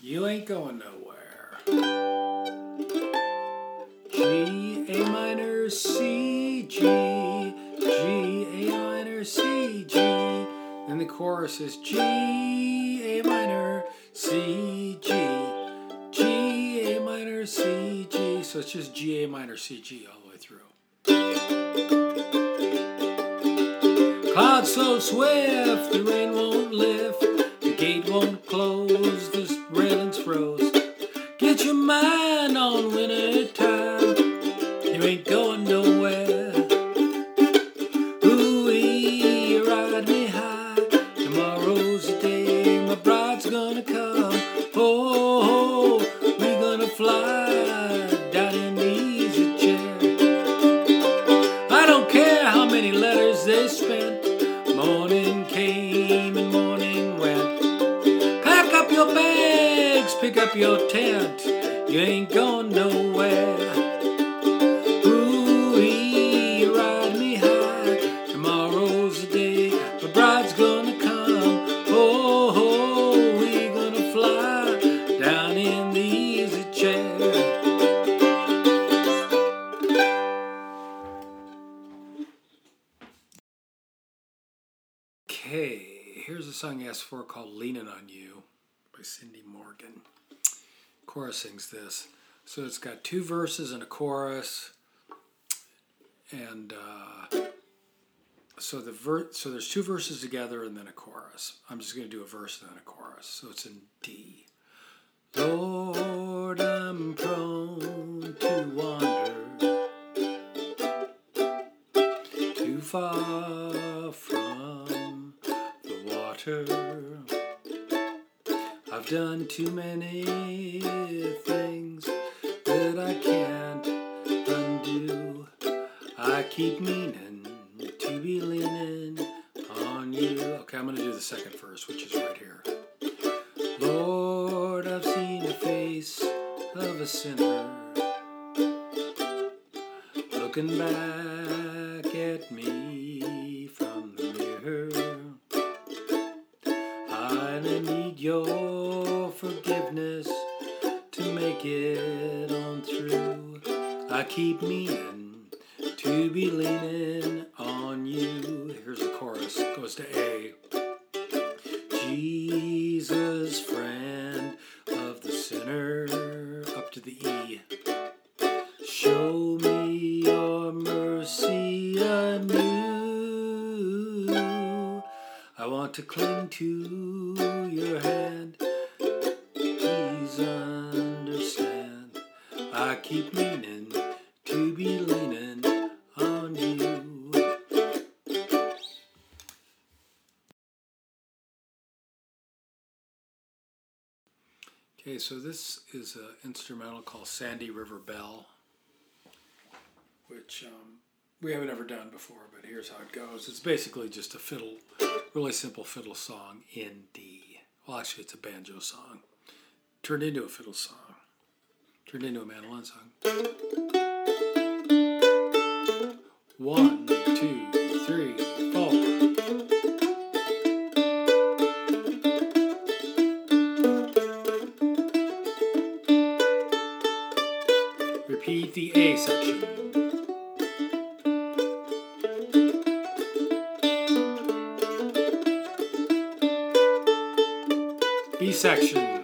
You ain't going nowhere. G, A minor, C, G, G, A minor, C, G. And the chorus is G, A minor, C, G, G, A minor, C, G. So it's just G, A minor, C, G all the way through. Clouds so swift, the rain won't lift, gate won't close, the railings froze. Get your mind on winter time, up your tent. You ain't going nowhere. Ooh, you ride me high. Tomorrow's the day my bride's gonna come. Oh, oh we gonna fly down in the easy chair. Okay, here's a song I asked for called Leaning on You by Cindy Morgan. Chorus sings this. So it's got two verses and a chorus. And uh, so the ver- so there's two verses together and then a chorus. I'm just going to do a verse and then a chorus. So it's in D. Lord, I'm prone to wander too far from the water. I've done too many things that I can't undo. I keep meaning to be leaning on you. Okay, I'm going to do the second verse, which is right here. Lord, I've seen the face of a sinner looking back make it on through. I keep meaning to be leaning on you. Here's the chorus. Goes to A. Jesus, friend of the sinner, up to the E. Show me your mercy anew. I want to cling to your hand. Okay, so this is an instrumental called Sandy River Bell, which um, we haven't ever done before, but here's how it goes. It's basically just a fiddle, really simple fiddle song in D. Well, actually, it's a banjo song turned into a fiddle song, turned into a mandolin song. One, two, three, Repeat the A section. B section.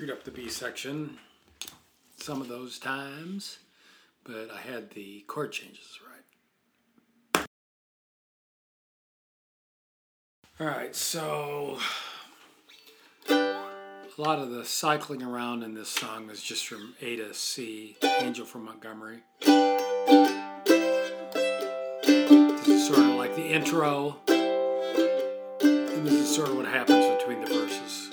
Screwed up the B section some of those times, but I had the chord changes right. All right, so a lot of the cycling around in this song is just from A to C, Angel from Montgomery. This is sort of like the intro, and this is sort of what happens between the verses.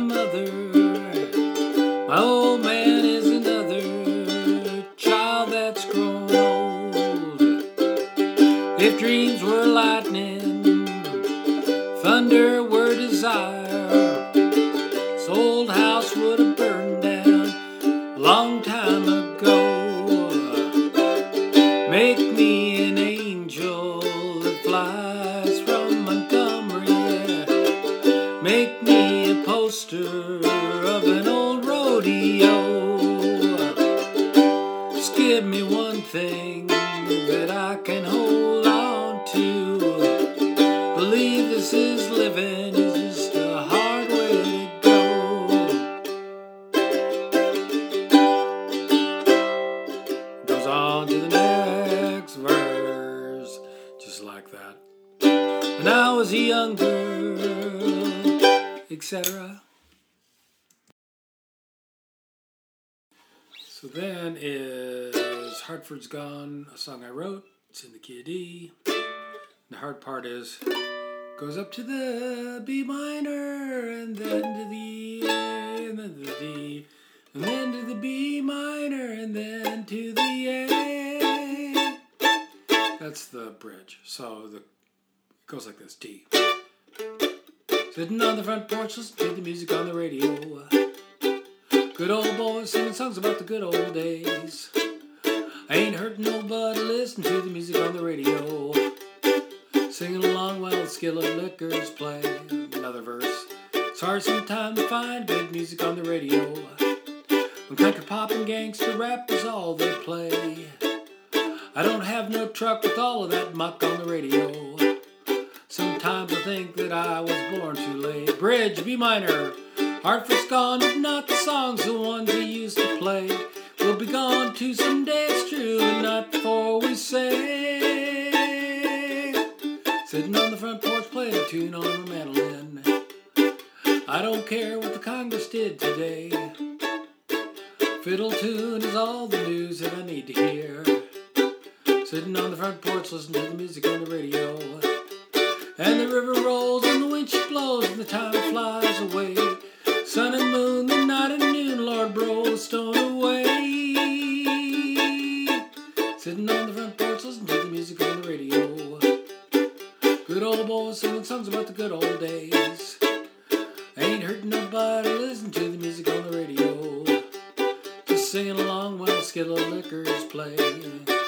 Mother. My old man is another child that's grown old. If dreams were lightning, thunder were desire, this old house would have burned down a long time ago. Can hold on to. Believe this is living is just a hard way to go. Goes on to the next verse, just like that. When I was a young girl, etc. So then is Hartford's Gone, a song I wrote. It's in the key of D. The hard part is goes up to the B minor and then to the A and then to the D and then to the B minor and then to the A. That's the bridge. So the it goes like this D. Sitting on the front porch, listening to the music on the radio. Good old boys singing songs about the good old days. Ain't heard nobody listen to the music on the radio. Singing along while the skillet liquors play. Another verse. It's hard sometimes to find good music on the radio. When country pop and gangster rap is all they play. I don't have no truck with all of that muck on the radio. Sometimes I think that I was born too late. Bridge, B minor. Hartford's gone, but not the songs, the ones we used to play. Be gone someday, it's true, and not before we say. Sitting on the front porch playing a tune on a mandolin. I don't care what the Congress did today. Fiddle tune is all the news that I need to hear. Sitting on the front porch listening to the music on the radio. And the river rolls and the wind blows and the time flies away. Sun and moon, good old days. Ain't heard nobody listen to the music on the radio. Just singing along while skittle liquors play.